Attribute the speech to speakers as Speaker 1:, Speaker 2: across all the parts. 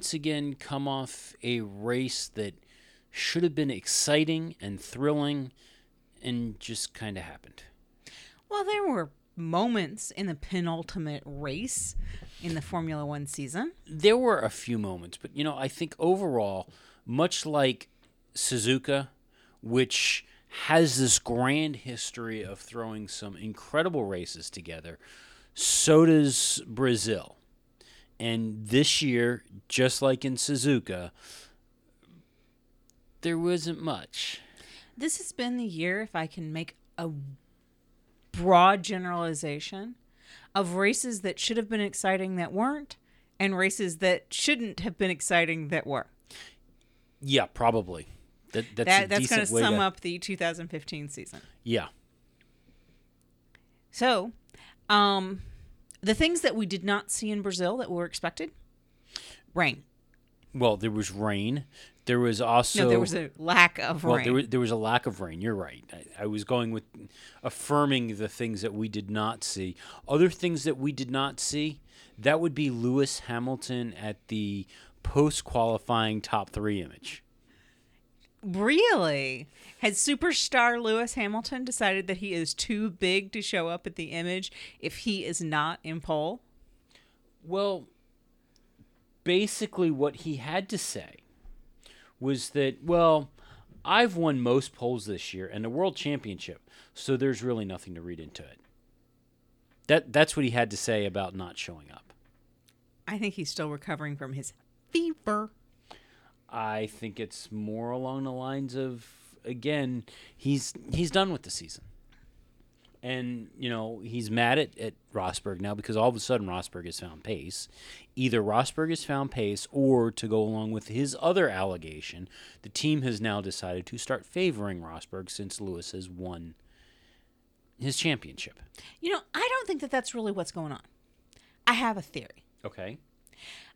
Speaker 1: once again come off a race that should have been exciting and thrilling and just kind of happened.
Speaker 2: Well, there were moments in the penultimate race in the Formula One season.
Speaker 1: There were a few moments, but you know, I think overall, much like Suzuka, which has this grand history of throwing some incredible races together, so does Brazil. And this year, just like in Suzuka, there wasn't much.
Speaker 2: This has been the year, if I can make a broad generalization, of races that should have been exciting that weren't, and races that shouldn't have been exciting that were.
Speaker 1: Yeah, probably. That, that's
Speaker 2: That,
Speaker 1: a
Speaker 2: that's going to sum up the 2015 season.
Speaker 1: Yeah.
Speaker 2: So, um, the things that we did not see in Brazil that were expected rain.
Speaker 1: Well, there was rain. There was also
Speaker 2: no, there was a lack of
Speaker 1: well,
Speaker 2: rain.
Speaker 1: there was, there was a lack of rain. You're right. I, I was going with affirming the things that we did not see. Other things that we did not see, that would be Lewis Hamilton at the post qualifying top three image.
Speaker 2: Really? Has superstar Lewis Hamilton decided that he is too big to show up at the image if he is not in pole?
Speaker 1: Well, basically, what he had to say was that, well, I've won most poles this year and the world championship, so there's really nothing to read into it. That that's what he had to say about not showing up.
Speaker 2: I think he's still recovering from his fever.
Speaker 1: I think it's more along the lines of again, he's he's done with the season. And, you know, he's mad at, at Rosberg now because all of a sudden Rosberg has found pace. Either Rosberg has found pace or to go along with his other allegation, the team has now decided to start favoring Rosberg since Lewis has won his championship.
Speaker 2: You know, I don't think that that's really what's going on. I have a theory.
Speaker 1: Okay.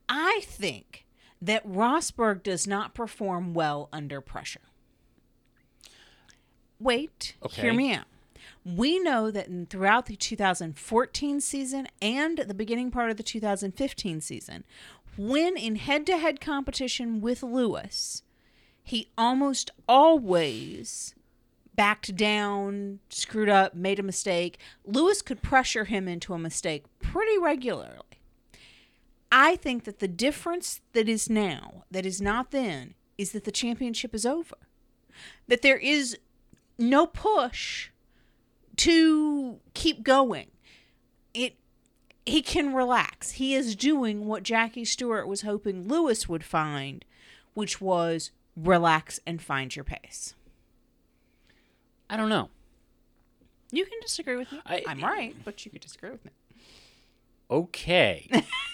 Speaker 2: I think that Rosberg does not perform well under pressure. Wait, hear me out. We know that in, throughout the 2014 season and the beginning part of the 2015 season, when in head to head competition with Lewis, he almost always backed down, screwed up, made a mistake. Lewis could pressure him into a mistake pretty regularly. I think that the difference that is now, that is not then, is that the championship is over. That there is no push to keep going. It he can relax. He is doing what Jackie Stewart was hoping Lewis would find, which was relax and find your pace.
Speaker 1: I don't know.
Speaker 2: You can disagree with me.
Speaker 1: I-
Speaker 2: am right, but you could disagree with me.
Speaker 1: Okay.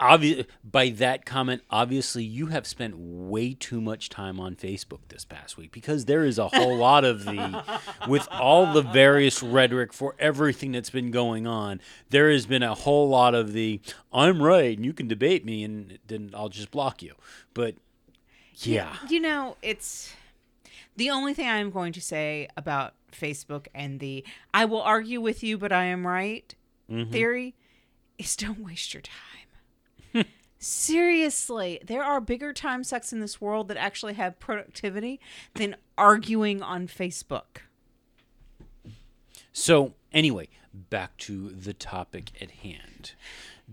Speaker 1: Obvi- by that comment, obviously you have spent way too much time on Facebook this past week because there is a whole lot of the, with all the various rhetoric for everything that's been going on, there has been a whole lot of the, I'm right and you can debate me and then I'll just block you. But yeah.
Speaker 2: You know, it's the only thing I'm going to say about Facebook and the I will argue with you, but I am right mm-hmm. theory is don't waste your time. Seriously, there are bigger time sucks in this world that actually have productivity than arguing on Facebook.
Speaker 1: So, anyway, back to the topic at hand.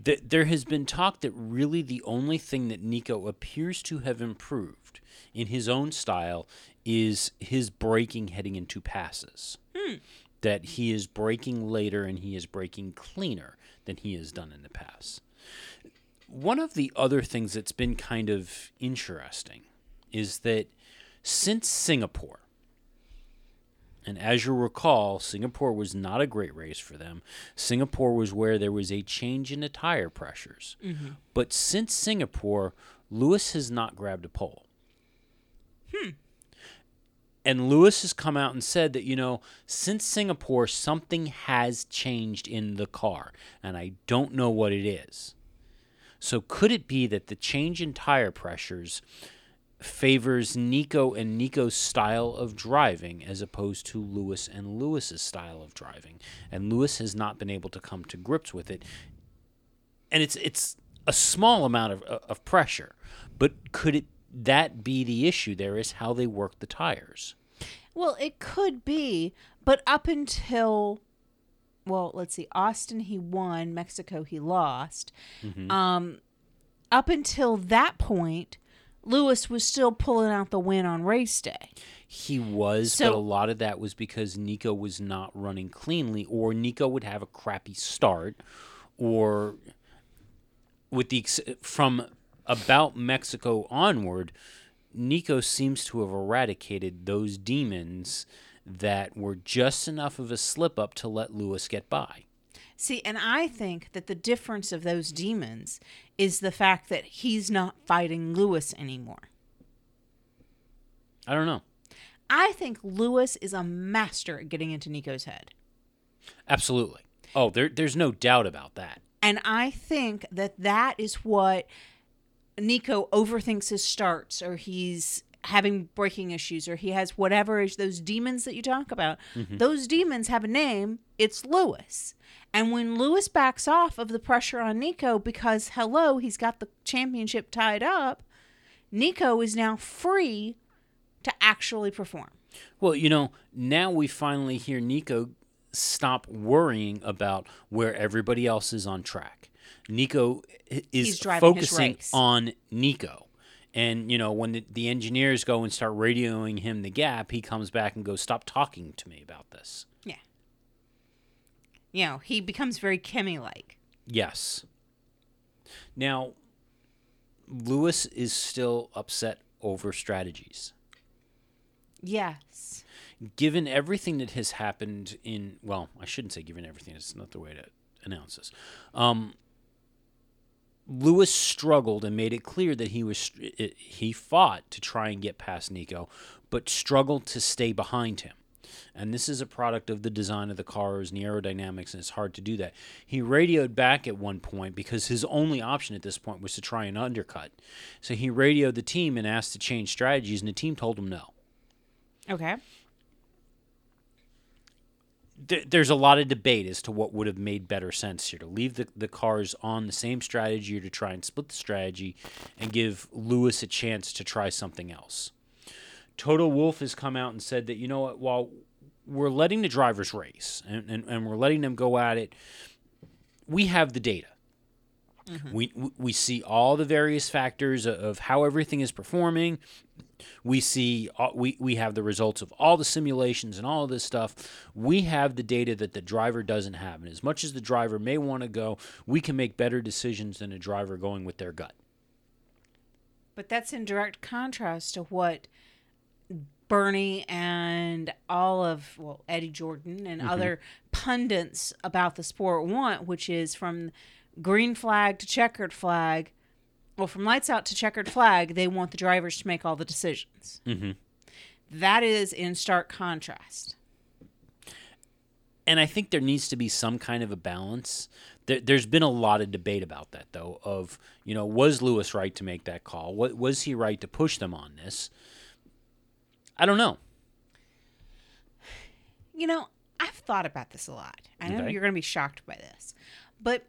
Speaker 1: Th- there has been talk that really the only thing that Nico appears to have improved in his own style is his braking heading into passes. Hmm. That he is braking later and he is braking cleaner than he has done in the past. One of the other things that's been kind of interesting is that since Singapore, and as you recall, Singapore was not a great race for them. Singapore was where there was a change in the tire pressures. Mm-hmm. But since Singapore, Lewis has not grabbed a pole. Hmm. And Lewis has come out and said that, you know, since Singapore, something has changed in the car. And I don't know what it is. So could it be that the change in tire pressures favors Nico and Nico's style of driving as opposed to Lewis and Lewis's style of driving? And Lewis has not been able to come to grips with it. and it's it's a small amount of of pressure, but could it that be the issue? There is how they work the tires.
Speaker 2: Well, it could be, but up until well, let's see, Austin he won, Mexico he lost. Um up until that point, Lewis was still pulling out the win on race day.
Speaker 1: He was,
Speaker 2: So-
Speaker 1: but a lot of that was because Nico was not running cleanly, or Nico would have a crappy start, or with the ex- from about Mexico onward, Nico seems to have eradicated those demons that were just enough of a slip up to let Lewis get by.
Speaker 2: See, and I think that the difference of those demons is the fact that he's not fighting Lewis anymore.
Speaker 1: I don't know.
Speaker 2: I think Lewis is a master at getting into Nico's head.
Speaker 1: Absolutely. Oh, there, there's no doubt about that.
Speaker 2: And I think that that is what Nico overthinks his starts, or he's having braking issues, or he has whatever is those demons that you talk about. Mm-hmm. Those demons have a name. It's Lewis. And when Lewis backs off of the pressure on Nico because, hello, he's got the championship tied up, Nico is now free to actually perform.
Speaker 1: Well, you know, now we finally hear Nico stop worrying about where everybody else is on track. Nico is focusing on Nico. And, you know, when the, the engineers go and start radioing him the gap, he comes back and goes, Stop talking to me about this.
Speaker 2: Yeah. You know, he becomes very Kimi like.
Speaker 1: Yes. Now, Lewis is still upset over strategies.
Speaker 2: Yes.
Speaker 1: given everything that has happened in well i shouldn't say given everything it's not the way to announce this um, lewis struggled and made it clear that he was he fought to try and get past nico but struggled to stay behind him. And this is a product of the design of the cars and the aerodynamics and it's hard to do that. He radioed back at one point because his only option at this point was to try and undercut. So he radioed the team and asked to change strategies and the team told him no.
Speaker 2: Okay.
Speaker 1: Th- there's a lot of debate as to what would have made better sense here to leave the, the cars on the same strategy or to try and split the strategy and give Lewis a chance to try something else. Toto Wolff has come out and said that, you know what, while we're letting the drivers race and, and, and we're letting them go at it, we have the data. Mm-hmm. We, we- we see all the various factors of, how everything is performing. We see we we have the results of all the simulations and all of this stuff. We have the data that the driver doesn't have, and as much as the driver may want to go, we can make better decisions than a driver going with their gut.
Speaker 2: But that's in direct contrast to what Bernie and all of well Eddie Jordan and mm-hmm. other pundits about the sport want, which is from green flag to checkered flag. Well, from lights out to checkered flag, they want the drivers to make all the decisions.
Speaker 1: Mhm.
Speaker 2: That is in stark contrast.
Speaker 1: and I think there needs to be some kind of a balance. There, there's been a lot of debate about that, though. Of you know, was Lewis right to make that call? What was he right to push them on this? I don't know.
Speaker 2: You know, I've thought about this a lot. I know
Speaker 1: Okay.
Speaker 2: you're going to be shocked by this, but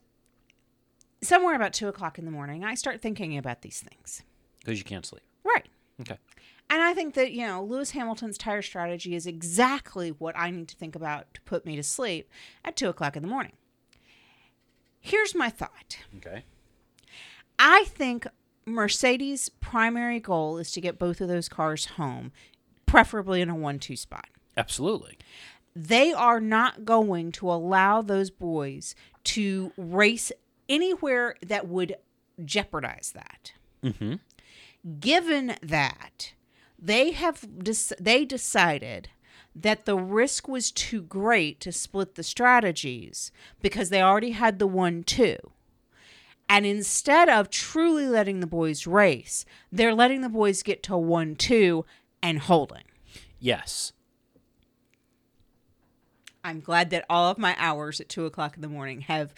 Speaker 2: somewhere about two o'clock in the morning, I start thinking about these things.
Speaker 1: because you can't sleep.
Speaker 2: Right.
Speaker 1: Okay.
Speaker 2: And I think that, you know, Lewis Hamilton's tire strategy is exactly what I need to think about to put me to sleep at two o'clock in the morning. Here's my thought
Speaker 1: Okay.
Speaker 2: I think Mercedes' primary goal is to get both of those cars home, preferably in a one two spot.
Speaker 1: Absolutely.
Speaker 2: They are not going to allow those boys to race anywhere that would jeopardize that.
Speaker 1: Mm-hmm.
Speaker 2: given that they have des- they decided that the risk was too great to split the strategies because they already had the one two and instead of truly letting the boys race they're letting the boys get to one two and holding
Speaker 1: Yes.
Speaker 2: i'm glad that all of my hours at two o'clock in the morning have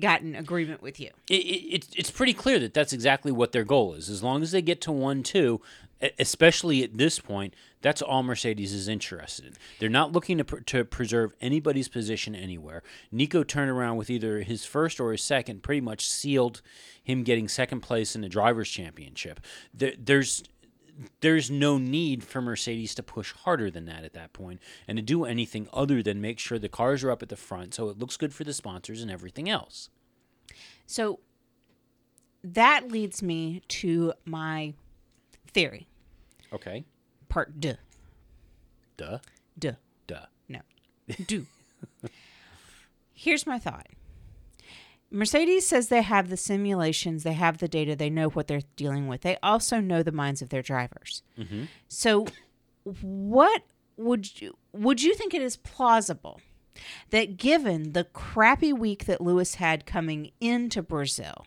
Speaker 2: gotten agreement with you.
Speaker 1: it, it, it's- it's pretty clear that that's exactly what their goal is. As long as they get to one, two, e- especially at this point, that's all Mercedes is interested in. They're not looking to, pr- to preserve anybody's position anywhere. Nico turned around with either his first or his second, pretty much sealed him getting second place in the drivers' championship. There, there's there's no need for Mercedes to push harder than that at that point and to do anything other than make sure the cars are up at the front so it looks good for the sponsors and everything else.
Speaker 2: So that leads me to my theory,
Speaker 1: Okay.
Speaker 2: part deux.
Speaker 1: Duh.
Speaker 2: Duh.
Speaker 1: Duh.
Speaker 2: No. Do. Here's my thought. Mercedes says they have the simulations, they have the data, they know what they're dealing with. They also know the minds of their drivers. Mm-hmm. So, what would you would you think it is plausible that given the crappy week that Lewis had coming into Brazil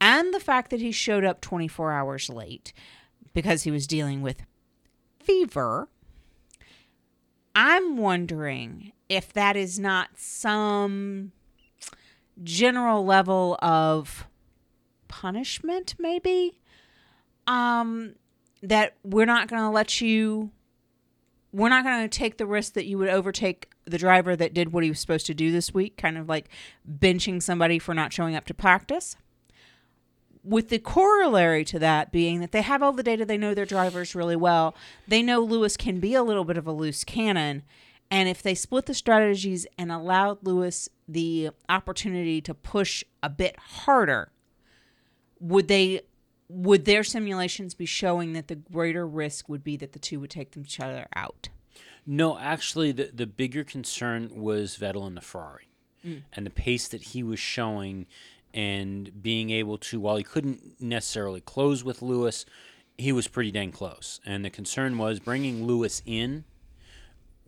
Speaker 2: and the fact that he showed up 24 hours late because he was dealing with fever, I'm wondering if that is not some general level of punishment, maybe. Um, that we're not going to let you. We're not going to take the risk that you would overtake the driver that did what he was supposed to do this week, kind of like benching somebody for not showing up to practice. With the corollary to that being that they have all the data, they know their drivers really well. They know Lewis can be a little bit of a loose cannon. And if they split the strategies and allowed Lewis the opportunity to push a bit harder, would they would their simulations be showing that the greater risk would be that the two would take each other out?
Speaker 1: No, actually, the, the bigger concern was Vettel and the Ferrari mm. and the pace that he was showing and being able to, while he couldn't necessarily close with Lewis, he was pretty dang close. And the concern was bringing Lewis in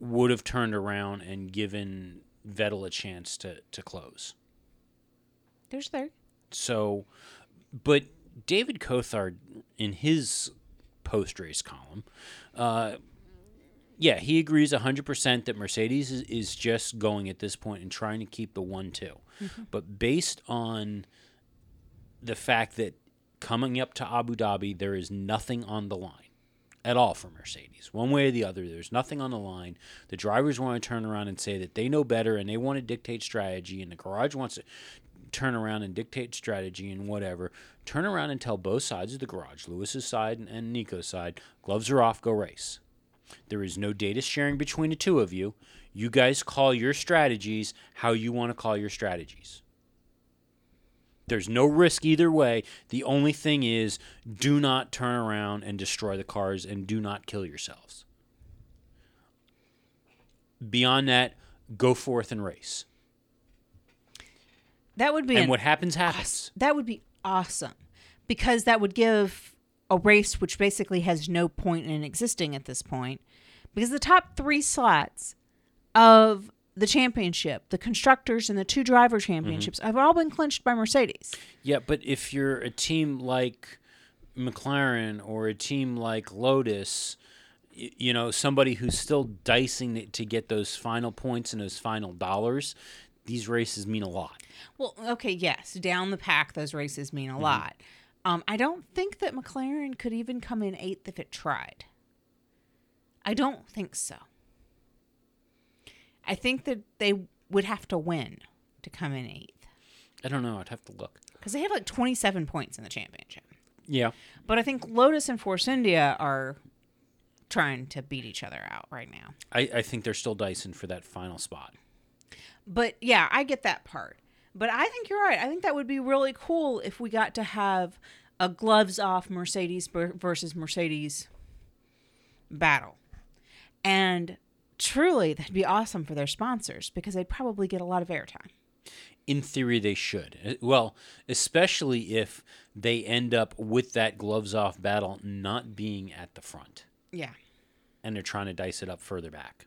Speaker 1: would have turned around and given Vettel a chance to, to close.
Speaker 2: There's there.
Speaker 1: So, but David Coulthard, in his post race column, uh, yeah, he agrees 100% that Mercedes is, is just going at this point and trying to keep the 1 2. But based on the fact that coming up to Abu Dhabi, there is nothing on the line at all for Mercedes. One way or the other, there's nothing on the line. The drivers want to turn around and say that they know better and they want to dictate strategy, and the garage wants to turn around and dictate strategy and whatever. Turn around and tell both sides of the garage, Lewis's side and, Nico's side, gloves are off, go race. There is no data sharing between the two of you. You guys call your strategies how you want to call your strategies. There's no risk either way. The only thing is do not turn around and destroy the cars and do not kill yourselves. Beyond that, go forth and race.
Speaker 2: That would be
Speaker 1: And
Speaker 2: an
Speaker 1: what happens happens.
Speaker 2: That would be awesome because that would give a race which basically has no point in existing at this point because the top three slots of the championship, the constructors and the two driver championships, have all been clinched by Mercedes.
Speaker 1: Yeah, but if you're a team like McLaren or a team like Lotus, you know, somebody who's still dicing it to get those final points and those final dollars, these races mean a lot.
Speaker 2: Well, okay, yes, down the pack, those races mean a lot. Um, I don't think that McLaren could even come in eighth if it tried. I don't think so. I think that they would have to win to come in eighth
Speaker 1: I don't know. I'd have to look.
Speaker 2: because they have like 27 points in the championship.
Speaker 1: Yeah.
Speaker 2: But I think Lotus and Force India are trying to beat each other out right now.
Speaker 1: I, I think they're still dicing for that final spot.
Speaker 2: But yeah, I get that part. But I think you're right. I think that would be really cool if we got to have a gloves off Mercedes versus Mercedes battle. And truly, that'd be awesome for their sponsors because they'd probably get a lot of airtime.
Speaker 1: In theory, they should. Uh, Well, especially if they end up with that gloves off battle not being at the front.
Speaker 2: Yeah.
Speaker 1: and they're trying to dice it up further back.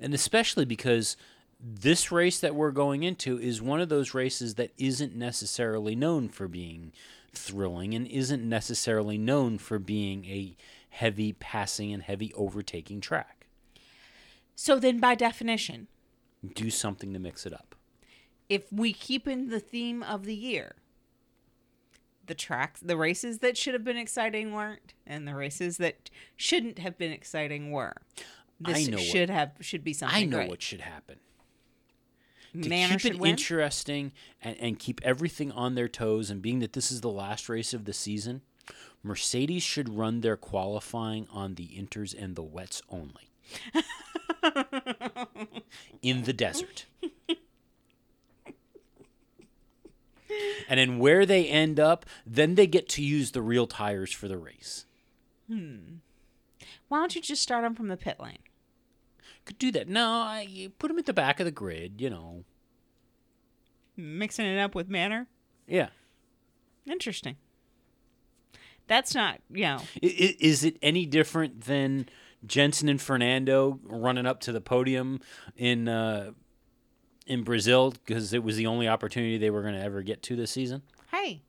Speaker 1: And especially because this race that we're going into is one of those races that isn't necessarily known for being thrilling and isn't necessarily known for being a heavy passing and heavy overtaking track.
Speaker 2: So then, by definition,
Speaker 1: Do something to mix it up.
Speaker 2: if we keep in the theme of the year, the tracks, the races that should have been exciting weren't, and the races that shouldn't have been exciting were. This
Speaker 1: I know what-
Speaker 2: should have should be something.
Speaker 1: I know
Speaker 2: great.
Speaker 1: what should happen. To
Speaker 2: Manor
Speaker 1: keep it
Speaker 2: win.
Speaker 1: interesting and, and keep everything on their toes, and being that this is the last race of the season, Mercedes should run their qualifying on the inters and the wets only. in the desert. and then where they end up, then they get to use the real tires for the race. Hmm.
Speaker 2: Why don't you just start them from the pit lane?
Speaker 1: Could do that. No, I, put them at the back of the grid, you know.
Speaker 2: Mixing it up with Manor.
Speaker 1: Yeah.
Speaker 2: Interesting. That's not, you know,
Speaker 1: I- i- Is it any different than Jenson and Fernando running up to the podium in uh, in Brazil because it was the only opportunity they were going to ever get to this season?
Speaker 2: hey,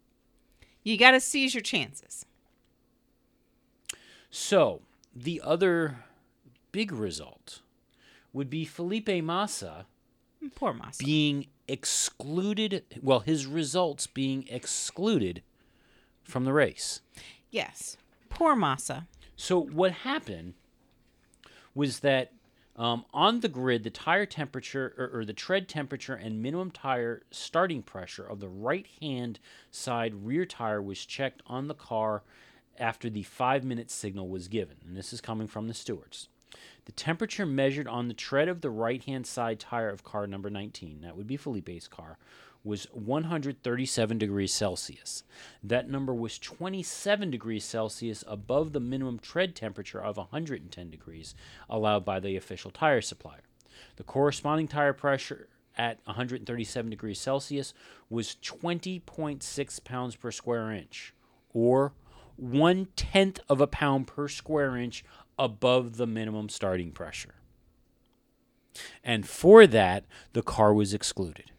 Speaker 2: you got to seize your chances.
Speaker 1: So the other big result would be Felipe Massa
Speaker 2: Poor Massa.
Speaker 1: being excluded. Well, his results being excluded from the race.
Speaker 2: yes. Poor Massa.
Speaker 1: So what happened was that um, on the grid, the tire temperature or, or the tread temperature and minimum tire starting pressure of the right-hand side rear tire was checked on the car after the five-minute signal was given, and this is coming from the stewards. The temperature measured on the tread of the right-hand side tire of car number 19, that would be Felipe's car, was 137 degrees Celsius. That number was 27 degrees Celsius above the minimum tread temperature of 110 degrees allowed by the official tire supplier. The corresponding tire pressure at 137 degrees Celsius was 20.6 pounds per square inch, or one tenth of a pound per square inch above the minimum starting pressure. And for that, the car was excluded.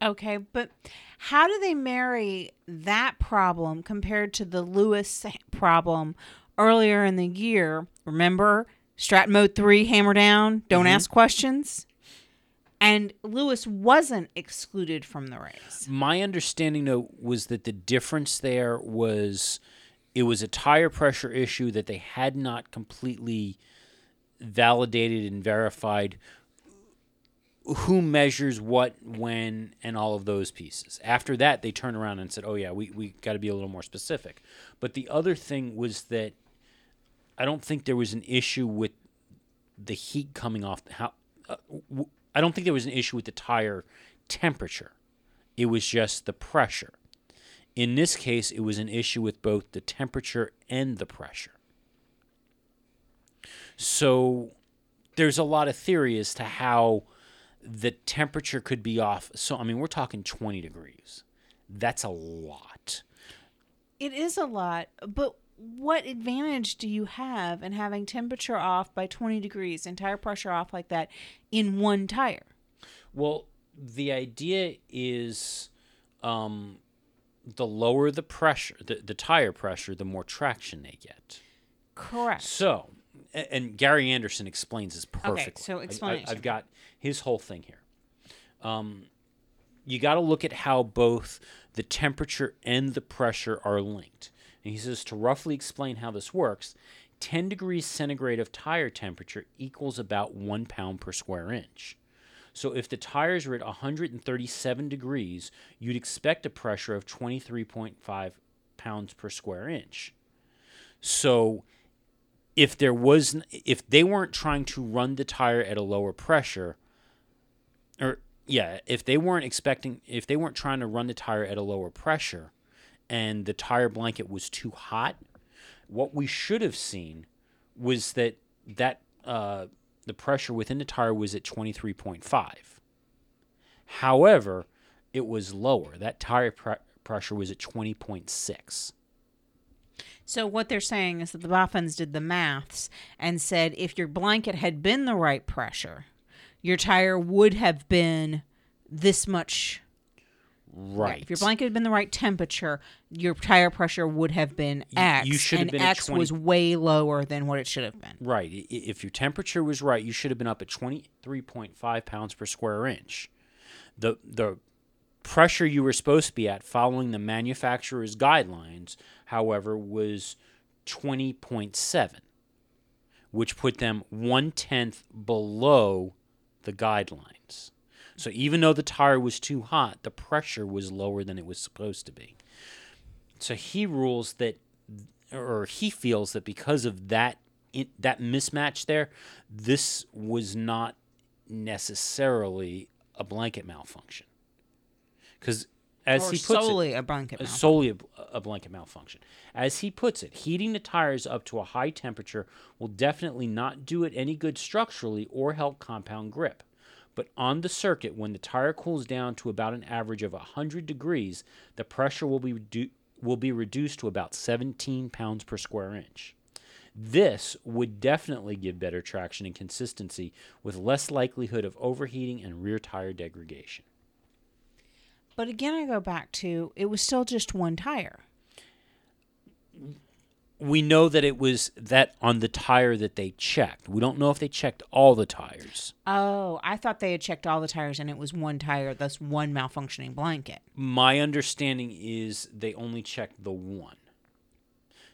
Speaker 2: Okay, but how do they marry that problem compared to the Lewis problem earlier in the year? Remember, Strat Mode 3, hammer down, don't mm-hmm. ask questions? And Lewis wasn't excluded from the race.
Speaker 1: My understanding, though, was that the difference there was it was a tire pressure issue that they had not completely validated and verified who measures what, when, and all of those pieces. After that, they turned around and said, oh, yeah, we, we got to be a little more specific. But the other thing was that I don't think there was an issue with the heat coming off. How uh, w- I don't think there was an issue with the tire temperature. It was just the pressure. In this case, it was an issue with both the temperature and the pressure. So there's a lot of theory as to how the temperature could be off. So I mean, we're talking 20 degrees. That's a lot.
Speaker 2: It is a lot, but what advantage do you have in having temperature off by 20 degrees and tire pressure off like that in one tire?
Speaker 1: Well, the idea is um, the lower the pressure, the, the tire pressure, the more traction they get.
Speaker 2: Correct.
Speaker 1: So, and Gary Anderson explains this perfectly.
Speaker 2: Okay, so
Speaker 1: I- I, have got his whole thing here. Um, you got to look at how both the temperature and the pressure are linked. And he says to roughly explain how this works, 10 degrees centigrade of tire temperature equals about one pound per square inch. So if the tires are at 137 degrees, you'd expect a pressure of 23.5 pounds per square inch. So if there was if they weren't trying to run the tire at a lower pressure or yeah, if they weren't expecting if they weren't trying to run the tire at a lower pressure and the tire blanket was too hot, what we should have seen was that that uh, the pressure within the tire was at 23.5. However, it was lower. That tire pre- pressure was at 20.6.
Speaker 2: So what they're saying is that the Boffins did the maths and said if your blanket had been the right pressure, your tire would have been this much.
Speaker 1: Right.
Speaker 2: If your blanket had been the right temperature, your tire pressure would have been X.
Speaker 1: you should have
Speaker 2: and
Speaker 1: been
Speaker 2: X
Speaker 1: 20
Speaker 2: was way lower than what it should have been.
Speaker 1: Right. If your temperature was right, you should have been up at 23.5 pounds per square inch. The the pressure you were supposed to be at following the manufacturer's guidelines, however, was 20.7, which put them one tenth below the guidelines. So even though the tire was too hot, the pressure was lower than it was supposed to be. So he rules that, or he feels that because of that that mismatch there, this was not necessarily a blanket malfunction. Because as
Speaker 2: or
Speaker 1: he puts
Speaker 2: solely
Speaker 1: it,
Speaker 2: a blanket malfunction.
Speaker 1: solely a, a blanket malfunction. As he puts it, heating the tires up to a high temperature will definitely not do it any good structurally or help compound grip. But on the circuit, when the tire cools down to about an average of 100 degrees, the pressure will be, redu- will be reduced to about 17 pounds per square inch. This would definitely give better traction and consistency with less likelihood of overheating and rear tire degradation.
Speaker 2: But again, I go back to it was still just one tire.
Speaker 1: We know that it was that on the tire that they checked. We don't know if they checked all the tires.
Speaker 2: Oh, I thought they had checked all the tires and it was one tire, thus one malfunctioning blanket.
Speaker 1: My understanding is they only checked the one.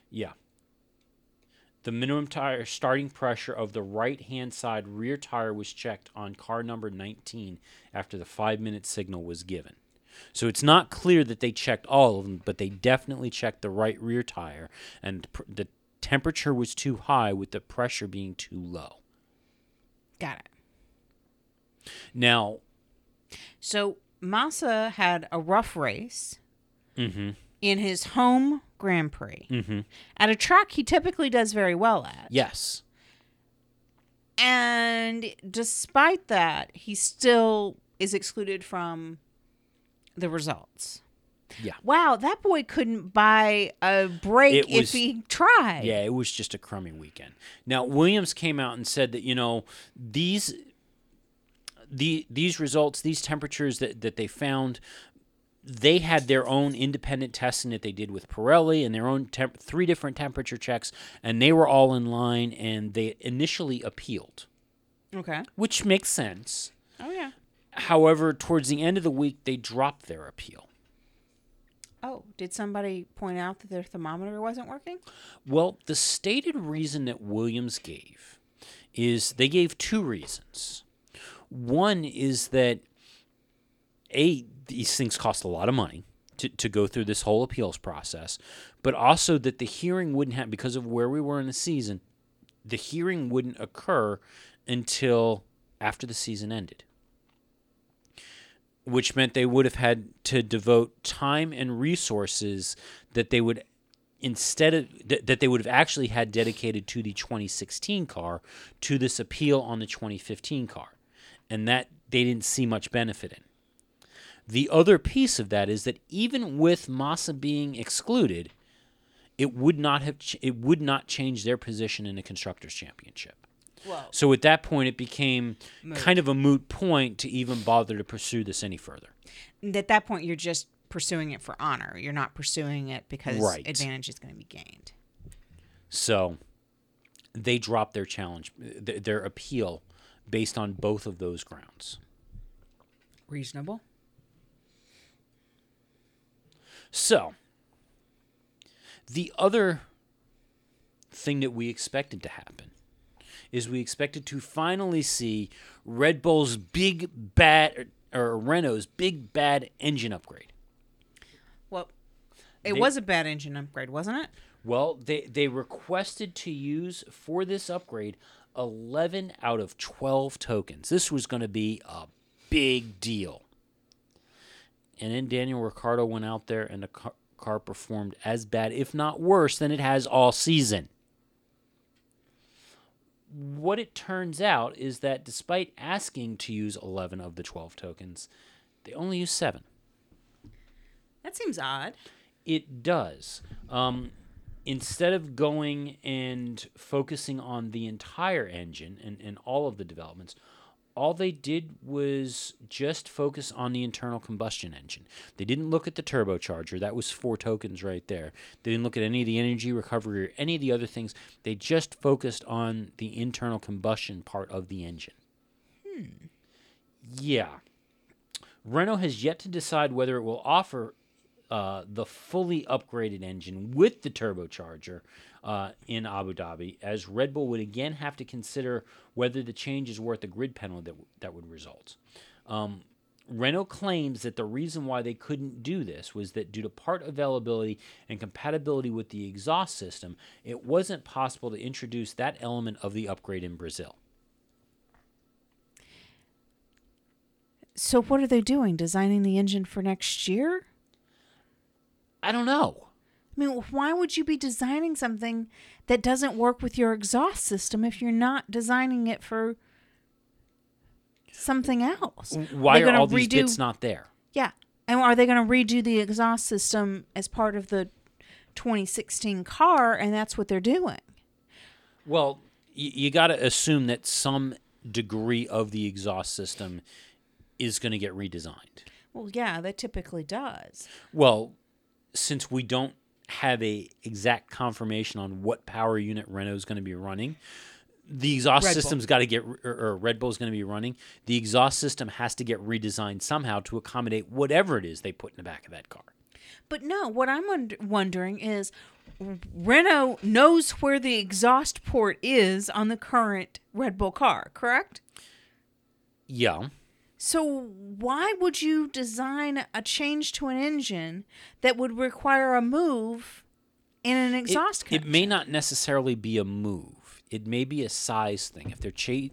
Speaker 1: Yeah. The minimum tire starting pressure of the right hand side rear tire was checked on car number 19 after the five minute signal was given. So it's not clear that they checked all of them, but they definitely checked the right rear tire, and pr- the temperature was too high with the pressure being too low.
Speaker 2: Got it.
Speaker 1: Now,
Speaker 2: So Massa had a rough race
Speaker 1: mm-hmm,
Speaker 2: in his home Grand Prix
Speaker 1: mm-hmm,
Speaker 2: at a track he typically does very well at.
Speaker 1: yes,
Speaker 2: And despite that, he still is excluded from the results.
Speaker 1: Yeah.
Speaker 2: Wow, that boy couldn't buy a break if he tried.
Speaker 1: Yeah, it was just a crummy weekend. Now Williams came out and said that you know these the these results, these temperatures that that they found, they had their own independent testing that they did with Pirelli and their own temp- three different temperature checks, and they were all in line. And they initially appealed,
Speaker 2: Okay.
Speaker 1: which makes sense.
Speaker 2: Oh yeah.
Speaker 1: However, towards the end of the week, they dropped their appeal.
Speaker 2: Oh, did somebody point out that their thermometer wasn't working?
Speaker 1: Well, the stated reason that Williams gave is they gave two reasons. One is that a these things cost a lot of money to, to go through this whole appeals process, but also that the hearing wouldn't happen because of where we were in the season, the hearing wouldn't occur until after the season ended. Which meant they would have had to devote time and resources that they would instead of th- that they would have actually had dedicated to the 2016 car to this appeal on the 2015 car. And that they didn't see much benefit in. The other piece of that is that even with Massa being excluded it would not have ch- it would not change their position in the constructors championship
Speaker 2: Well,
Speaker 1: so at that point it became kind of a moot point to even bother to pursue this any further
Speaker 2: at that point, you're just pursuing it for honor. You're not pursuing it because
Speaker 1: Right.
Speaker 2: advantage is going to be gained.
Speaker 1: So they dropped their challenge, th- their appeal, based on both of those grounds.
Speaker 2: Reasonable.
Speaker 1: So the other thing that we expected to happen is we expected to finally see Red Bull's big bad or Renault's big bad engine upgrade.
Speaker 2: Well, it
Speaker 1: They-
Speaker 2: was a bad engine upgrade, wasn't it?
Speaker 1: Well, they they requested to use for this upgrade 11 out of 12 tokens. This was going to be a big deal. And then Daniel Ricciardo went out there and the car, car performed as bad, if not worse, than it has all season. What it turns out is that despite asking to use 11 of the 12 tokens, they only use 7.
Speaker 2: That seems odd.
Speaker 1: It does. Um, instead of going and focusing on the entire engine and, and all of the developments, all they did was just focus on the internal combustion engine. They didn't look at the turbocharger. That was four tokens right there. They didn't look at any of the energy recovery or any of the other things. They just focused on the internal combustion part of the engine. Hmm. Yeah. Renault has yet to decide whether it will offer uh, the fully upgraded engine with the turbocharger uh, in Abu Dhabi, as Red Bull would again have to consider whether the change is worth the grid penalty that, that would result. Um, Renault claims that the reason why they couldn't do this was that due to part availability and compatibility with the exhaust system, it wasn't possible to introduce that element of the upgrade in Brazil.
Speaker 2: So what are they doing? Designing the engine for next year?
Speaker 1: I don't know.
Speaker 2: I mean, why would you be designing something that doesn't work with your exhaust system if you're not designing it for something else?
Speaker 1: Why are
Speaker 2: gonna
Speaker 1: all these bits not there?
Speaker 2: Yeah. And are they going to redo the exhaust system as part of the 2016 car and that's what they're doing?
Speaker 1: Well, y- you got to assume that some degree of the exhaust system is going to get redesigned.
Speaker 2: Well, yeah, that typically does.
Speaker 1: Well, since we don't have a exact confirmation on what power unit Renault is going to be running, the exhaust
Speaker 2: Red
Speaker 1: system's got to get or, or Red Bull's going to be running. The exhaust system has to get redesigned somehow to accommodate whatever it is they put in the back of that car.
Speaker 2: But no, what I'm wonder- wondering is Renault knows where the exhaust port is on the current Red Bull car, correct?
Speaker 1: Yeah.
Speaker 2: So why would you design a change to an engine that would require a move in an
Speaker 1: It-
Speaker 2: exhaust
Speaker 1: it,
Speaker 2: connection?
Speaker 1: may not necessarily be a move. It may be a size thing. If they're cha-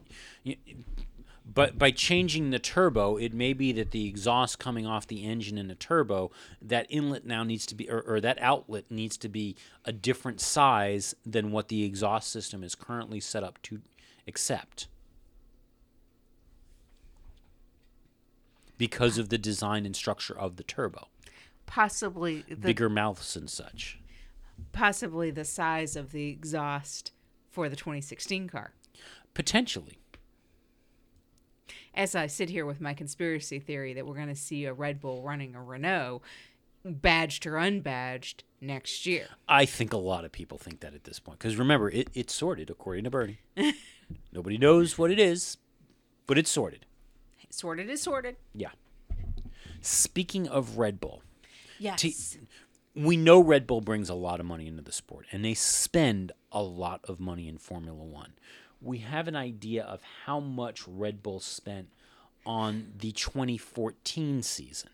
Speaker 1: but by changing the turbo, it may be that the exhaust coming off the engine in the turbo, that inlet now needs to be, or, or that outlet needs to be a different size than what the exhaust system is currently set up to accept. Because of the design and structure of the turbo,
Speaker 2: possibly the
Speaker 1: bigger mouths and such.
Speaker 2: possibly the size of the exhaust for the 2016 car.
Speaker 1: Potentially.
Speaker 2: As I sit here with my conspiracy theory that we're going to see a Red Bull running a Renault, badged or unbadged, next year.
Speaker 1: I think a lot of people think that at this point. Because remember, it, it's sorted, according to Bernie. Nobody knows what it is, but it's sorted.
Speaker 2: Sorted is sorted.
Speaker 1: Yeah. Speaking of Red Bull,
Speaker 2: Yes.
Speaker 1: we know Red Bull brings a lot of money into the sport, and they spend a lot of money in Formula One. We have an idea of how much Red Bull spent on the 2014 season.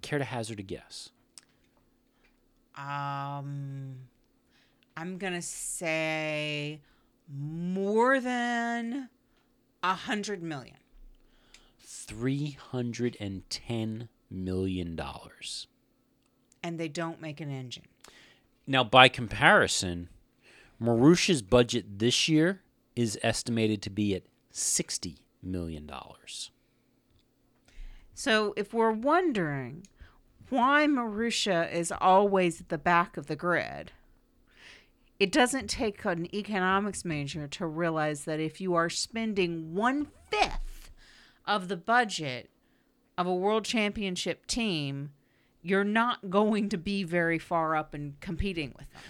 Speaker 1: Care to hazard a guess?
Speaker 2: Um, I'm gonna say more than a hundred million.
Speaker 1: $310 million.
Speaker 2: and they don't make an engine.
Speaker 1: Now, by comparison, Marussia's budget this year is estimated to be at $60 million.
Speaker 2: So if we're wondering why Marusha is always at the back of the grid, it doesn't take an economics major to realize that if you are spending one fifth of the budget of a world championship team, you're not going to be very far up in competing with them.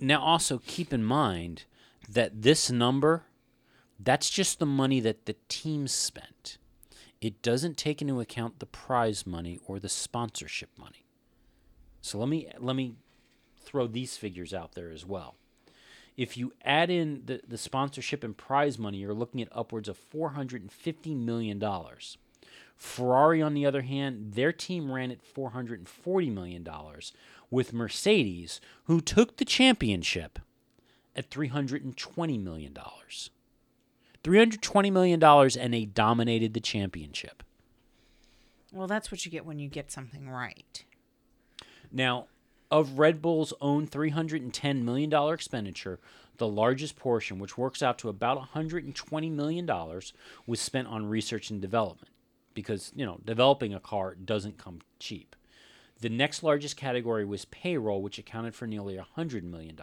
Speaker 1: Now, also keep in mind that this number, that's just the money that the team spent. It doesn't take into account the prize money or the sponsorship money. So let me let me throw these figures out there as well. If you add in the, the sponsorship and prize money, you're looking at upwards of $450 million. Ferrari, on the other hand, their team ran at $440 million, with Mercedes, who took the championship, at $320 million. $320 million, and they dominated the championship.
Speaker 2: Well, that's what you get when you get something right.
Speaker 1: Now, of Red Bull's own $310 million expenditure, the largest portion, which works out to about $120 million, was spent on research and development because, you know, developing a car doesn't come cheap. The next largest category was payroll, which accounted for nearly $100 million.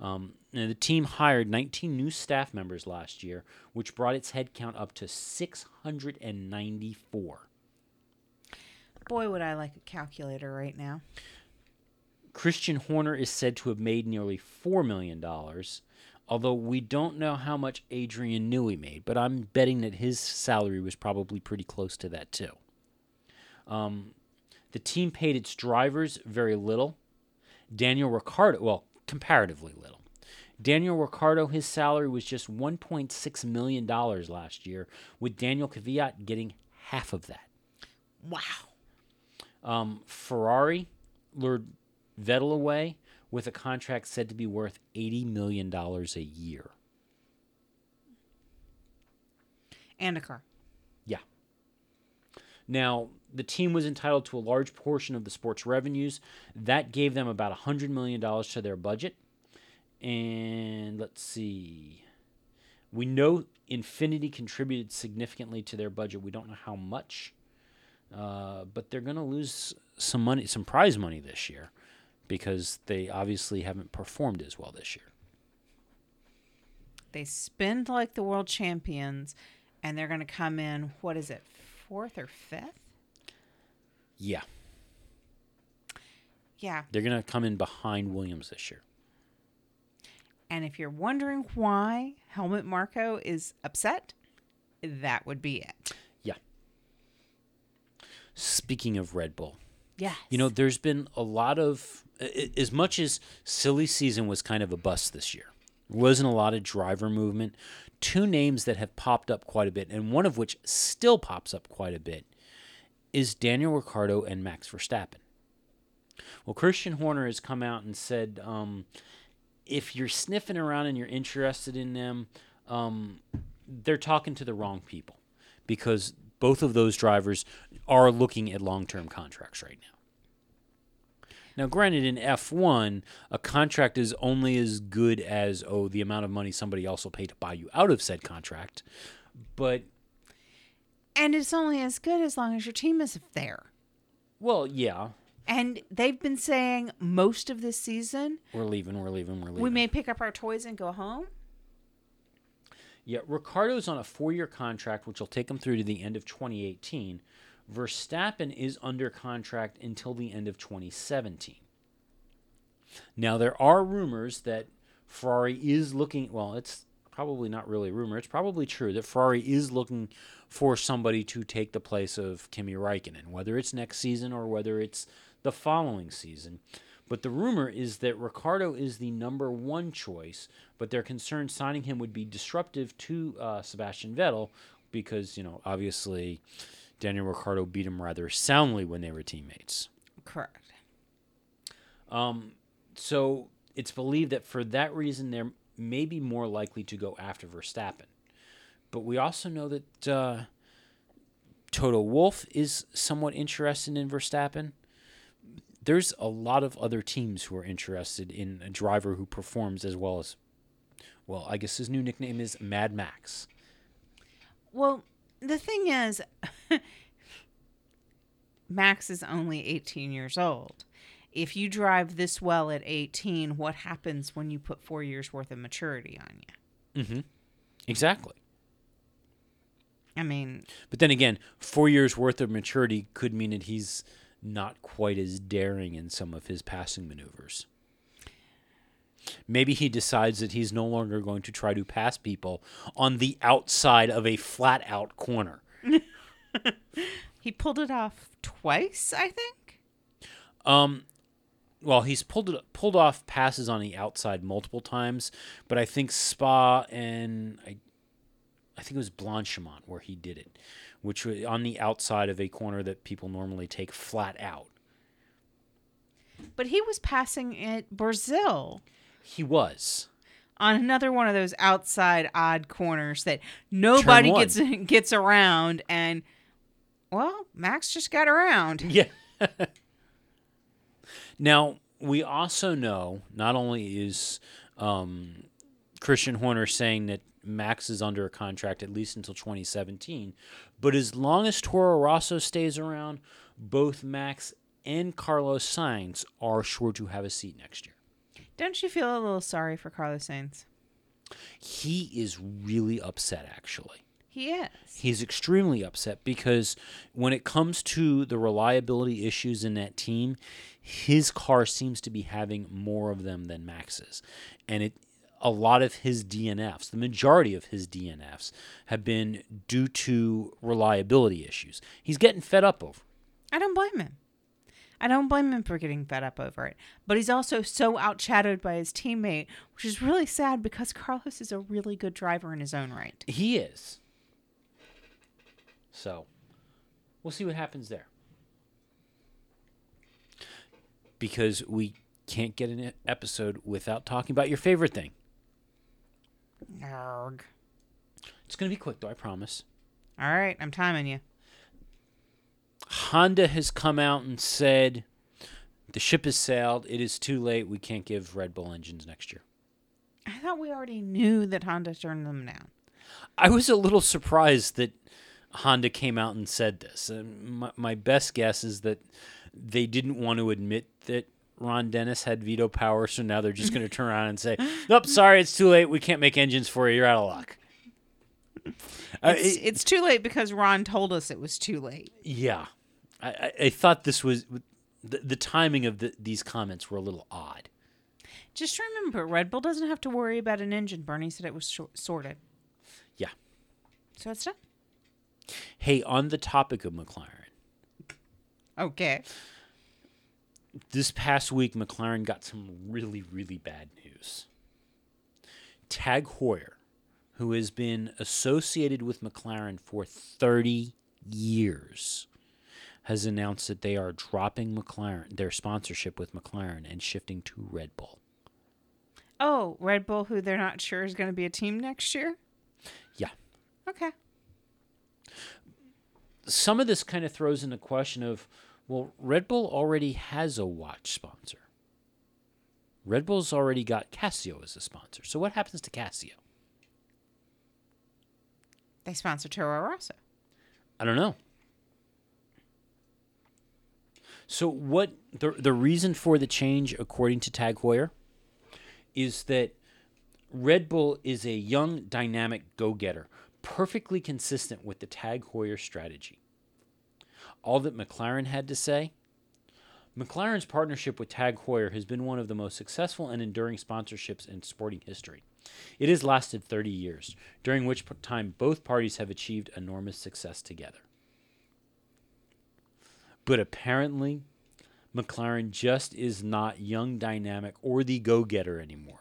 Speaker 1: Um, and the team hired 19 new staff members last year, which brought its headcount up to 694.
Speaker 2: Boy, would I like a calculator right now.
Speaker 1: Christian Horner is said to have made nearly $4 million, although we don't know how much Adrian Newey made, but I'm betting that his salary was probably pretty close to that too. Um, the team paid its drivers very little. Daniel Ricciardo, well, comparatively little. Daniel Ricciardo, his salary was just $1.6 million last year, with Daniel Kvyat getting half of that.
Speaker 2: Wow.
Speaker 1: Um, Ferrari lured Vettel away with a contract said to be worth $80 million a year.
Speaker 2: And a car.
Speaker 1: Yeah. Now, the team was entitled to a large portion of the sports revenues. That gave them about $100 million to their budget. And let's see. We know Infiniti contributed significantly to their budget. We don't know how much, uh, but they're going to lose some money, some prize money this year because they obviously haven't performed as well this year.
Speaker 2: They spend like the world champions, and they're going to come in, what is it, fourth or fifth?
Speaker 1: Yeah,
Speaker 2: Yeah.
Speaker 1: they're going to come in behind Williams this year.
Speaker 2: And if you're wondering why Helmut Marko is upset, that would be it.
Speaker 1: Yeah. Speaking of Red Bull,
Speaker 2: Yes.
Speaker 1: You know, there's been a lot of, as much as silly season was kind of a bust this year, wasn't a lot of driver movement. Two names that have popped up quite a bit, and one of which still pops up quite a bit, is Daniel Ricciardo and Max Verstappen. Well, Christian Horner has come out and said, um, if you're sniffing around and you're interested in them, um, they're talking to the wrong people because both of those drivers are looking at long term contracts right now. Now, granted, in F1, a contract is only as good as, oh, the amount of money somebody else will pay to buy you out of said contract. But,
Speaker 2: and it's only as good as long as your team is there.
Speaker 1: well, yeah,
Speaker 2: And they've been saying most of this season,
Speaker 1: we're leaving, we're leaving, we're leaving.
Speaker 2: we may pick up our toys and go home.
Speaker 1: Yeah, Ricciardo's on a four year contract, which will take him through to the end of 2018. Verstappen is under contract until the end of 2017. Now, there are rumors that Ferrari is looking, well, it's probably not really a rumor, it's probably true that Ferrari is looking for somebody to take the place of Kimi Raikkonen, whether it's next season or whether it's the following season. But the rumor is that Ricciardo is the number one choice, but they're concerned signing him would be disruptive to uh, Sebastian Vettel because, you know, obviously Daniel Ricciardo beat him rather soundly when they were teammates.
Speaker 2: Correct.
Speaker 1: Um, so it's believed that for that reason, they're maybe more likely to go after Verstappen. But we also know that uh, Toto Wolff is somewhat interested in Verstappen. There's a lot of other teams who are interested in a driver who performs as well as, well, I guess his new nickname is Mad Max.
Speaker 2: Well, the thing is, Max is only 18 years old. If you drive this well at 18, what happens when you put four years worth of maturity on you?
Speaker 1: Mm-hmm. Exactly.
Speaker 2: I mean,
Speaker 1: But then again, four years worth of maturity could mean that he's not quite as daring in some of his passing maneuvers. Maybe he decides that he's no longer going to try to pass people on the outside of a flat out corner.
Speaker 2: he pulled it off twice, I think.
Speaker 1: Um, well, he's pulled it pulled off passes on the outside multiple times, but I think Spa and I, I think it was Blanchimont where he did it, which was on the outside of a corner that people normally take flat out.
Speaker 2: But he was passing at Brazil
Speaker 1: He was.
Speaker 2: on another one of those outside odd corners that nobody gets gets around and well, Max just got around.
Speaker 1: Yeah. now, we also know not only is um, Christian Horner saying that Max is under a contract at least until 2017, but as long as Toro Rosso stays around, both Max and Carlos Sainz are sure to have a seat next year.
Speaker 2: Don't you feel a little sorry for Carlos Sainz?
Speaker 1: He is really upset, actually.
Speaker 2: He is.
Speaker 1: He's extremely upset because when it comes to the reliability issues in that team, his car seems to be having more of them than Max's, and it a lot of his DNFs, the majority of his DNFs, have been due to reliability issues. He's getting fed up over.
Speaker 2: I don't blame him. I don't blame him for getting fed up over it. But he's also so outshadowed by his teammate, which is really sad because Carlos is a really good driver in his own right.
Speaker 1: He is. So, we'll see what happens there. Because we can't get an episode without talking about your favorite thing.
Speaker 2: Arg.
Speaker 1: It's going to be quick, though, I promise.
Speaker 2: All right, I'm timing you.
Speaker 1: Honda has come out and said the ship has sailed. It is too late. We can't give Red Bull engines next year.
Speaker 2: I thought we already knew that Honda turned them down.
Speaker 1: I was a little surprised that Honda came out and said this. Uh, my, my best guess is that they didn't want to admit that Ron Dennis had veto power, so now they're just going to turn around and say, "Nope, sorry, it's too late. We can't make engines for you. You're out of luck." Uh,
Speaker 2: It's,
Speaker 1: it-
Speaker 2: it's too late because Ron told us it was too late.
Speaker 1: yeah, I, I, I thought this was the, the timing of the, these comments were a little odd.
Speaker 2: Just remember, Red Bull doesn't have to worry about an engine. Bernie said it was sorted.
Speaker 1: Yeah.
Speaker 2: So it's done.
Speaker 1: Hey, on the topic of McLaren,
Speaker 2: Okay.
Speaker 1: This past week McLaren got some really, really bad news. Tag Heuer, who has been associated with McLaren for 30 years, has announced that they are dropping McLaren, their sponsorship with McLaren, and shifting to Red Bull.
Speaker 2: Oh, Red Bull, who they're not sure is going to be a team next year?
Speaker 1: Yeah.
Speaker 2: Okay.
Speaker 1: Some of this kind of throws in the question of, well, Red Bull already has a watch sponsor. Red Bull's already got Casio as a sponsor. So what happens to Casio?
Speaker 2: They sponsor Toro Rosso.
Speaker 1: I don't know. So what the the reason for the change, according to Tag Heuer, is that Red Bull is a young, dynamic go-getter, perfectly consistent with the Tag Heuer strategy. All that McLaren had to say. McLaren's partnership with Tag Heuer has been one of the most successful and enduring sponsorships in sporting history. It has lasted 30 years, during which time both parties have achieved enormous success together. But apparently, McLaren just is not young, dynamic, or the go getter anymore.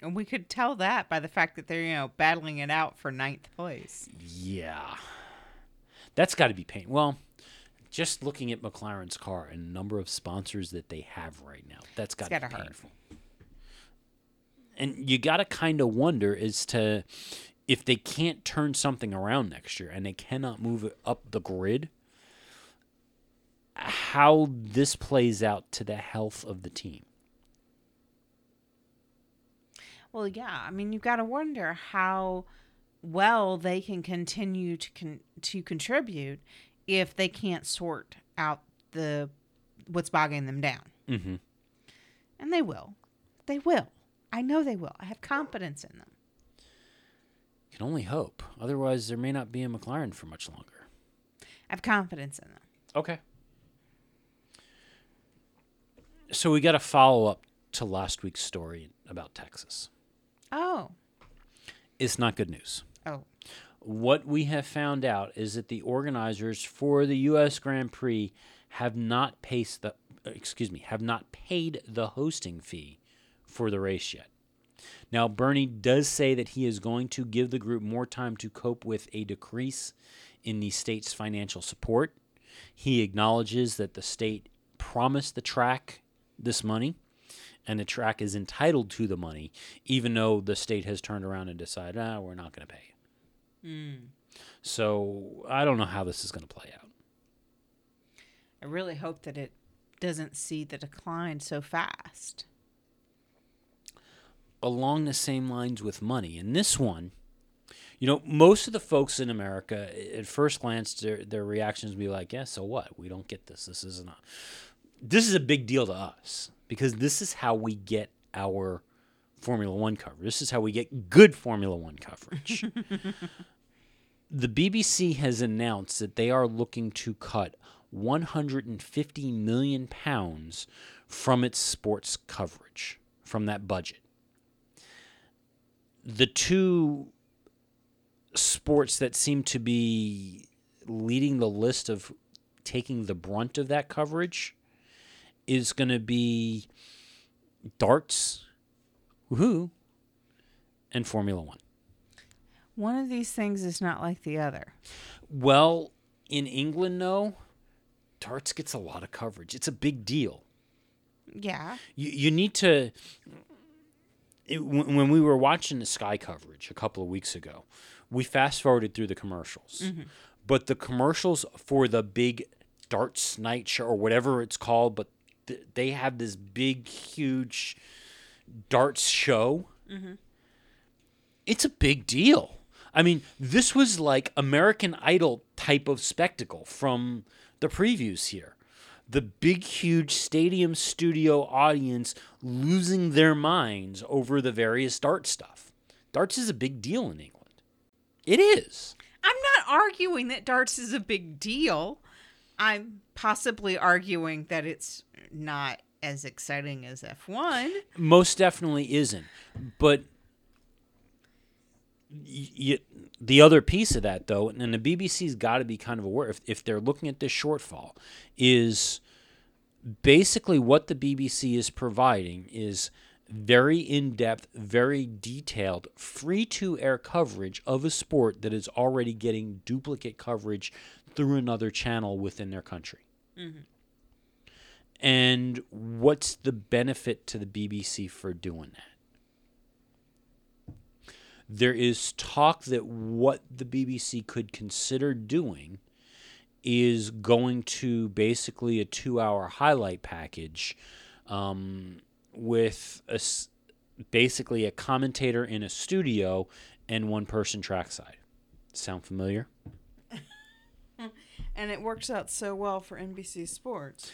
Speaker 2: And we could tell that by the fact that they're, you know, battling it out for ninth place.
Speaker 1: Yeah. That's got to be pain. Well, just looking at McLaren's car and number of sponsors that they have right now, that's got to be
Speaker 2: gotta hurt.
Speaker 1: painful. And you got to kind of wonder as to if they can't turn something around next year and they cannot move it up the grid, how this plays out to the health of the team.
Speaker 2: Well, yeah. I mean, you've got to wonder how well they can continue to con- to contribute if they can't sort out the what's bogging them down.
Speaker 1: Mm-hmm.
Speaker 2: And they will. They will. I know they will. I have confidence in them.
Speaker 1: Can only hope. Otherwise, there may not be a McLaren for much longer.
Speaker 2: I have confidence in them.
Speaker 1: Okay. So we got a follow up to last week's story about Texas.
Speaker 2: Oh.
Speaker 1: It's not good news. What we have found out is that the organizers for the U.S. Grand Prix have not paced the excuse me have not paid the hosting fee for the race yet. Now Bernie does say that he is going to give the group more time to cope with a decrease in the state's financial support. He acknowledges that the state promised the track this money and the track is entitled to the money, even though the state has turned around and decided, ah, we're not going to pay you. So I don't know how this is going to play out.
Speaker 2: I really hope that it doesn't see the decline so fast.
Speaker 1: Along the same lines with money, and this one, you know, most of the folks in America, at first glance, their their reactions would be like, "Yeah, so what? We don't get this. This isn't a, this is a big deal to us because this is how we get our Formula One coverage. This is how we get good Formula One coverage." the BBC has announced that they are looking to cut 150 million pounds from its sports coverage, from that budget. The two sports that seem to be leading the list of taking the brunt of that coverage is going to be darts, woohoo, and Formula One.
Speaker 2: One of these things is not like the other.
Speaker 1: Well, in England, no, darts gets a lot of coverage. It's a big deal.
Speaker 2: Yeah.
Speaker 1: You, you need to. It, when we were watching the Sky coverage a couple of weeks ago, we fast forwarded through the commercials. Mm-hmm. But the commercials for the big darts night show or whatever it's called, but th- they have this big, huge darts show. Mm-hmm. It's a big deal. I mean, this was like American Idol type of spectacle from the previews here. The big, huge stadium studio audience losing their minds over the various dart stuff. Darts is a big deal in England. It is.
Speaker 2: I'm not arguing that darts is a big deal. I'm possibly arguing that it's not as exciting as F1.
Speaker 1: Most definitely isn't. But the other piece of that, though, and the BBC's got to be kind of aware if, if they're looking at this shortfall, is basically what the BBC is providing is very in depth, very detailed, free to air coverage of a sport that is already getting duplicate coverage through another channel within their country. Mm-hmm. And what's the benefit to the BBC for doing that? There is talk that what the BBC could consider doing is going to basically a two hour highlight package um, with a, basically a commentator in a studio and one person trackside. Sound familiar?
Speaker 2: And it works out so well for NBC Sports.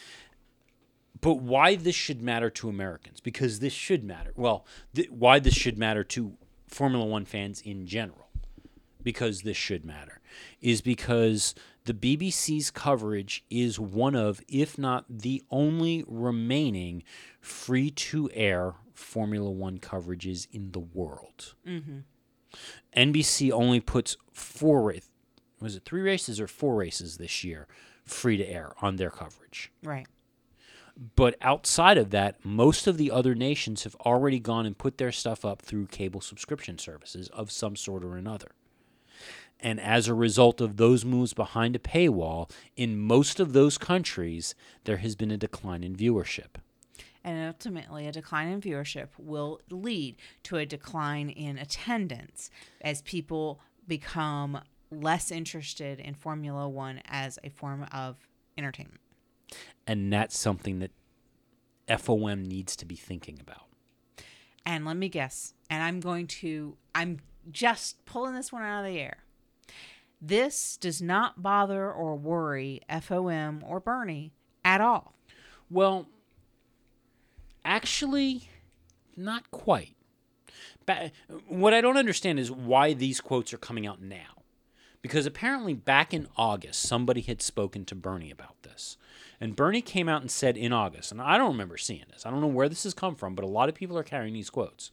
Speaker 1: But why this should matter to Americans? Because this should matter. Well, th- why this should matter to Formula One fans in general? Because this should matter. Is because the BBC's coverage is one of, if not the only remaining free to air Formula One coverages in the world. Mm-hmm. NBC only puts four, was it three races or four races this year free to air on their coverage?
Speaker 2: Right.
Speaker 1: But outside of that, most of the other nations have already gone and put their stuff up through cable subscription services of some sort or another. And as a result of those moves behind a paywall, in most of those countries, there has been a decline in viewership.
Speaker 2: And ultimately, a decline in viewership will lead to a decline in attendance as people become less interested in Formula One as a form of entertainment.
Speaker 1: And that's something that FOM needs to be thinking about.
Speaker 2: And let me guess, and I'm going to, I'm just pulling this one out of the air. This does not bother or worry FOM or Bernie at all.
Speaker 1: Well, actually, not quite. But what I don't understand is why these quotes are coming out now. Because apparently, back in August, somebody had spoken to Bernie about this. And Bernie came out and said in August, and I don't remember seeing this, I don't know where this has come from, but a lot of people are carrying these quotes.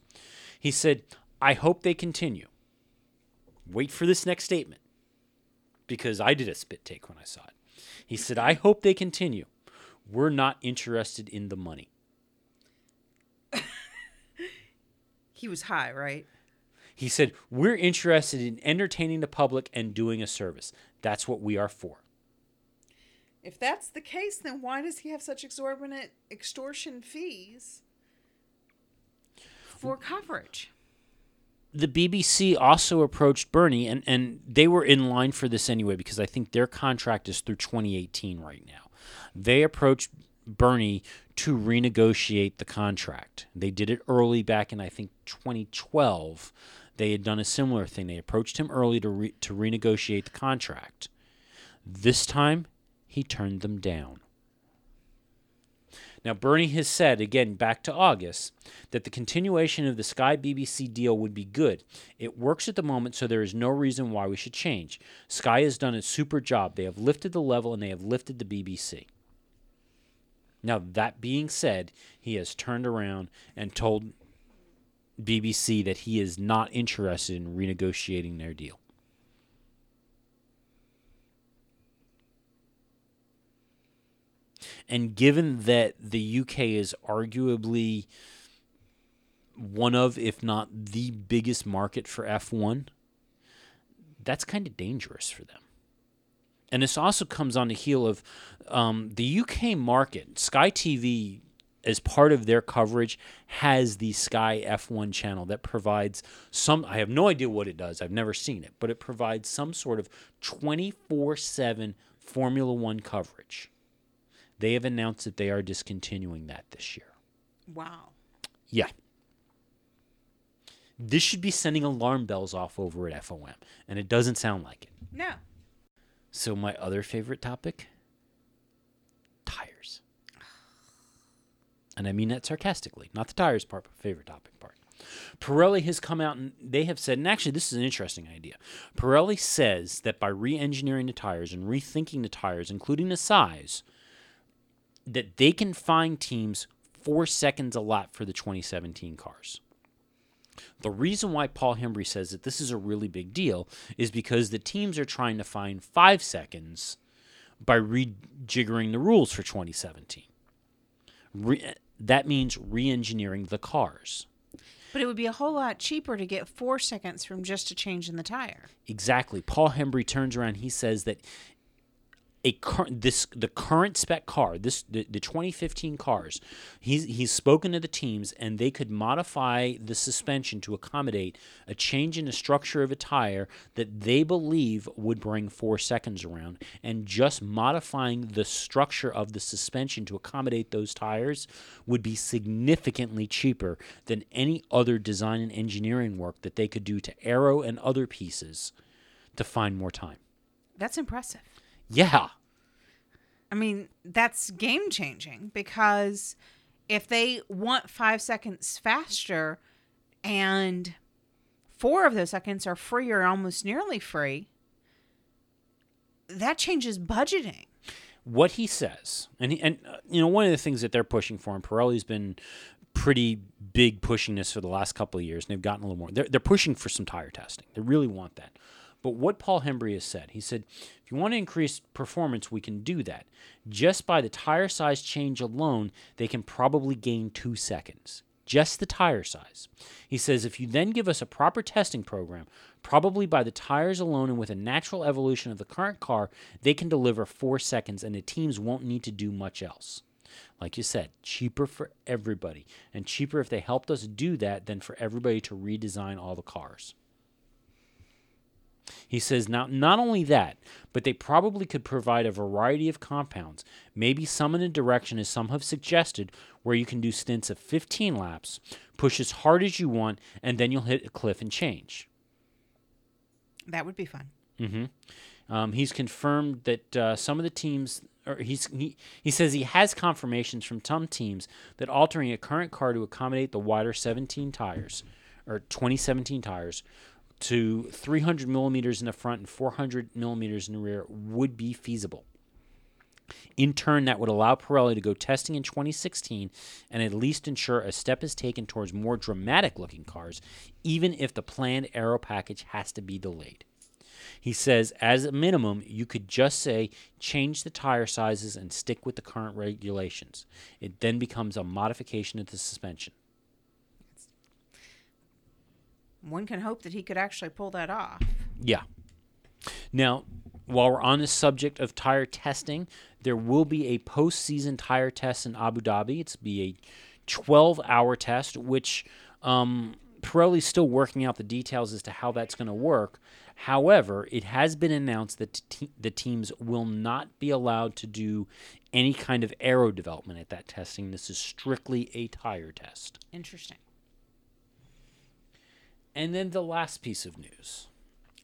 Speaker 1: He said, I hope they continue. Wait for this next statement. Because I did a spit take when I saw it. He said, I hope they continue. We're not interested in the money.
Speaker 2: He was high, right?
Speaker 1: He said, We're interested in entertaining the public and doing a service. That's what we are for.
Speaker 2: If that's the case, then why does he have such exorbitant extortion fees for coverage?
Speaker 1: The BBC also approached Bernie, and, and they were in line for this anyway because I think their contract is through 2018 right now. They approached Bernie to renegotiate the contract. They did it early back in, I think, 2012. They had done a similar thing. They approached him early to, re- to renegotiate the contract. This time, he turned them down. Now, Bernie has said, again, back to August, that the continuation of the Sky BBC deal would be good. It works at the moment, so there is no reason why we should change. Sky has done a super job. They have lifted the level and they have lifted the BBC. Now, that being said, he has turned around and told BBC that he is not interested in renegotiating their deal. And given that the UK is arguably one of, if not the biggest market for F1, that's kind of dangerous for them. And this also comes on the heel of um, the UK market. Sky TV, as part of their coverage, has the Sky F1 channel that provides some. I have no idea what it does, I've never seen it, but it provides some sort of 24 7 Formula One coverage. They have announced that they are discontinuing that this year.
Speaker 2: Wow.
Speaker 1: Yeah. This should be sending alarm bells off over at FOM, and it doesn't sound like it.
Speaker 2: No.
Speaker 1: So, my other favorite topic tires. And I mean that sarcastically, not the tires part, but favorite topic part. Pirelli has come out and they have said, and actually, this is an interesting idea. Pirelli says that by re engineering the tires and rethinking the tires, including the size, that they can find teams four seconds a lap for the 2017 cars. The reason why Paul Hembery says that this is a really big deal is because the teams are trying to find five seconds by rejiggering the rules for 2017. Re- that means re engineering the cars.
Speaker 2: But it would be a whole lot cheaper to get four seconds from just a change in the tire.
Speaker 1: Exactly. Paul Hembery turns around. He says that a current this the current spec car this the, the 2015 cars he's he's spoken to the teams and they could modify the suspension to accommodate a change in the structure of a tire that they believe would bring 4 seconds around. And just modifying the structure of the suspension to accommodate those tires would be significantly cheaper than any other design and engineering work that they could do to aero and other pieces to find more time.
Speaker 2: That's impressive.
Speaker 1: yeah
Speaker 2: I mean, that's game changing because if they want five seconds faster and four of those seconds are free or almost nearly free, that changes budgeting.
Speaker 1: what he says, and he, and uh, you know one of the things that they're pushing for, and Pirelli's been pretty big pushing this for the last couple of years, and they've gotten a little more. They're they're pushing for some tire testing. They really want that. But what Paul Hembery has said, he said, if you want to increase performance, we can do that. Just by the tire size change alone, they can probably gain two seconds. Just the tire size. He says if you then give us a proper testing program, probably by the tires alone and with a natural evolution of the current car, they can deliver four seconds and the teams won't need to do much else. Like you said, cheaper for everybody, and cheaper if they helped us do that than for everybody to redesign all the cars. He says now not only that, but they probably could provide a variety of compounds, maybe some in a direction as some have suggested, where you can do stints of 15 laps, push as hard as you want, and then you'll hit a cliff and change.
Speaker 2: That would be fun.
Speaker 1: Um, he's confirmed that uh, some of the teams, or he's, he, he says he has confirmations from some teams that altering a current car to accommodate the wider 17 tires, or 2017 tires, to 300 millimeters in the front and 400 millimeters in the rear would be feasible. In turn, that would allow Pirelli to go testing in 2016 and at least ensure a step is taken towards more dramatic looking cars, even if the planned aero package has to be delayed. He says, as a minimum, you could just say change the tire sizes and stick with the current regulations. It then becomes a modification of the suspension.
Speaker 2: One can hope that he could actually pull that off.
Speaker 1: Yeah. Now, while we're on the subject of tire testing, there will be a postseason tire test in Abu Dhabi. It's be a 12-hour test, which um, Pirelli's still working out the details as to how that's going to work. However, it has been announced that te- the teams will not be allowed to do any kind of aero development at that testing. This is strictly a tire test.
Speaker 2: Interesting.
Speaker 1: And then the last piece of news.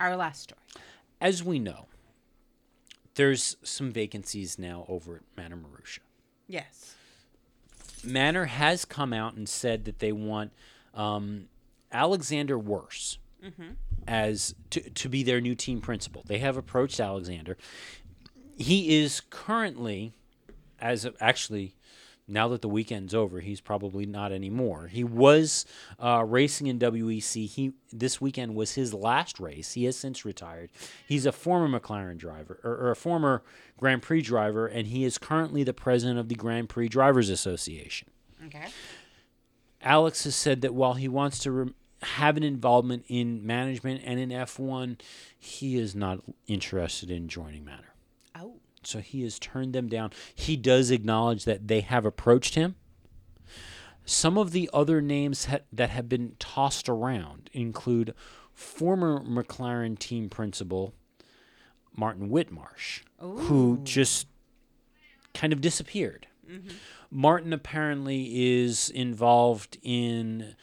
Speaker 2: Our last story.
Speaker 1: as we know, there's some vacancies now over at Manor Marussia.
Speaker 2: Yes.
Speaker 1: Manor has come out and said that they want um, Alexander Wurz as to, to be their new team principal. They have approached Alexander. He is currently, as of, actually, now that the weekend's over, he's probably not anymore. He was uh, racing in WEC. He this weekend was his last race. He has since retired. He's a former McLaren driver or, or a former Grand Prix driver, and he is currently the president of the Grand Prix Drivers Association.
Speaker 2: Okay.
Speaker 1: Alex has said that while he wants to re- have an involvement in management and in F1, he is not interested in joining Manor. So he has turned them down. He does acknowledge that they have approached him. Some of the other names ha- that have been tossed around include former McLaren team principal Martin Whitmarsh, who just kind of disappeared. Mm-hmm. Martin apparently is involved in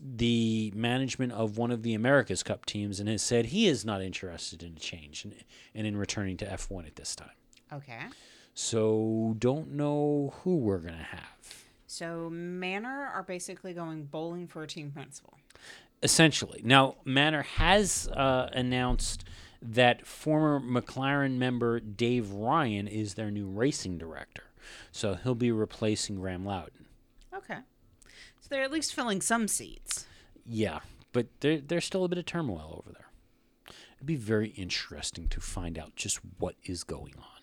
Speaker 1: the management of one of the America's Cup teams and has said he is not interested in a change and, and in returning to F1 at this time.
Speaker 2: Okay.
Speaker 1: So don't know who we're going to have.
Speaker 2: So Manor are basically going bowling for a team principal.
Speaker 1: Essentially. Now, Manor has uh, announced that former McLaren member Dave Ryan is their new racing director. So he'll be replacing Graeme Lowdon.
Speaker 2: Okay. So they're at least filling some seats.
Speaker 1: Yeah, but there, there's still a bit of turmoil over there. It'd be very interesting to find out just what is going on.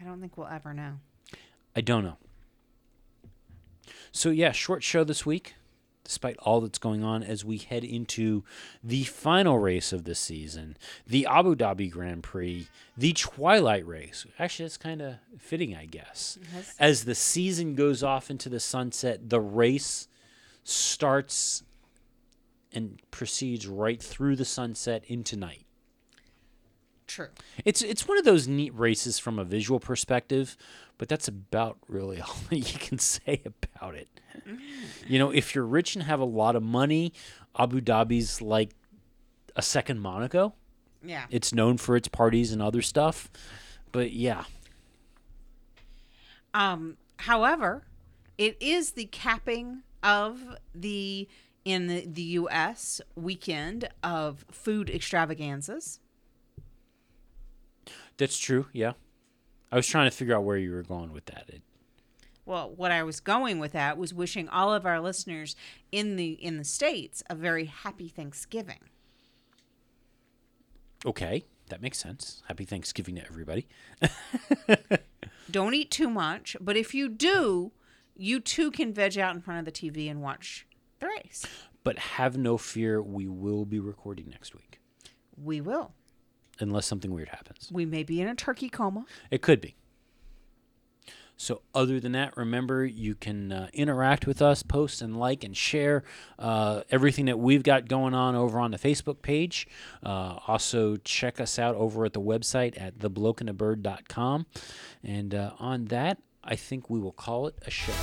Speaker 2: I don't think we'll ever know.
Speaker 1: I don't know. So, yeah, short show this week, despite all that's going on as we head into the final race of the season, the Abu Dhabi Grand Prix, the Twilight Race. Actually, it's kind of fitting, I guess.
Speaker 2: Yes.
Speaker 1: As the season goes off into the sunset, the race starts and proceeds right through the sunset into night.
Speaker 2: True.
Speaker 1: It's it's one of those neat races from a visual perspective, but that's about really all you can say about it. You know, if you're rich and have a lot of money, Abu Dhabi's like a second Monaco.
Speaker 2: Yeah.
Speaker 1: It's known for its parties and other stuff. But yeah,
Speaker 2: Um, however, it is the capping of the in the, the U.S. weekend of food extravaganzas.
Speaker 1: That's true. Yeah. I was trying to figure out where you were going with that. It,
Speaker 2: Well, what I was going with that was wishing all of our listeners in the in the states a very happy Thanksgiving.
Speaker 1: okay, that makes sense. Happy Thanksgiving to everybody.
Speaker 2: Don't eat too much, but if you do, you too can veg out in front of the TV and watch the race.
Speaker 1: But have no fear, we will be recording next week.
Speaker 2: We will.
Speaker 1: Unless something weird happens.
Speaker 2: We may be in a turkey coma.
Speaker 1: It could be. So, other than that, remember you can uh, interact with us, post and like and share uh, everything that we've got going on over on the Facebook page. Uh, also, check us out over at the website at theblokeandabird.com. And uh, on that, I think we will call it a show.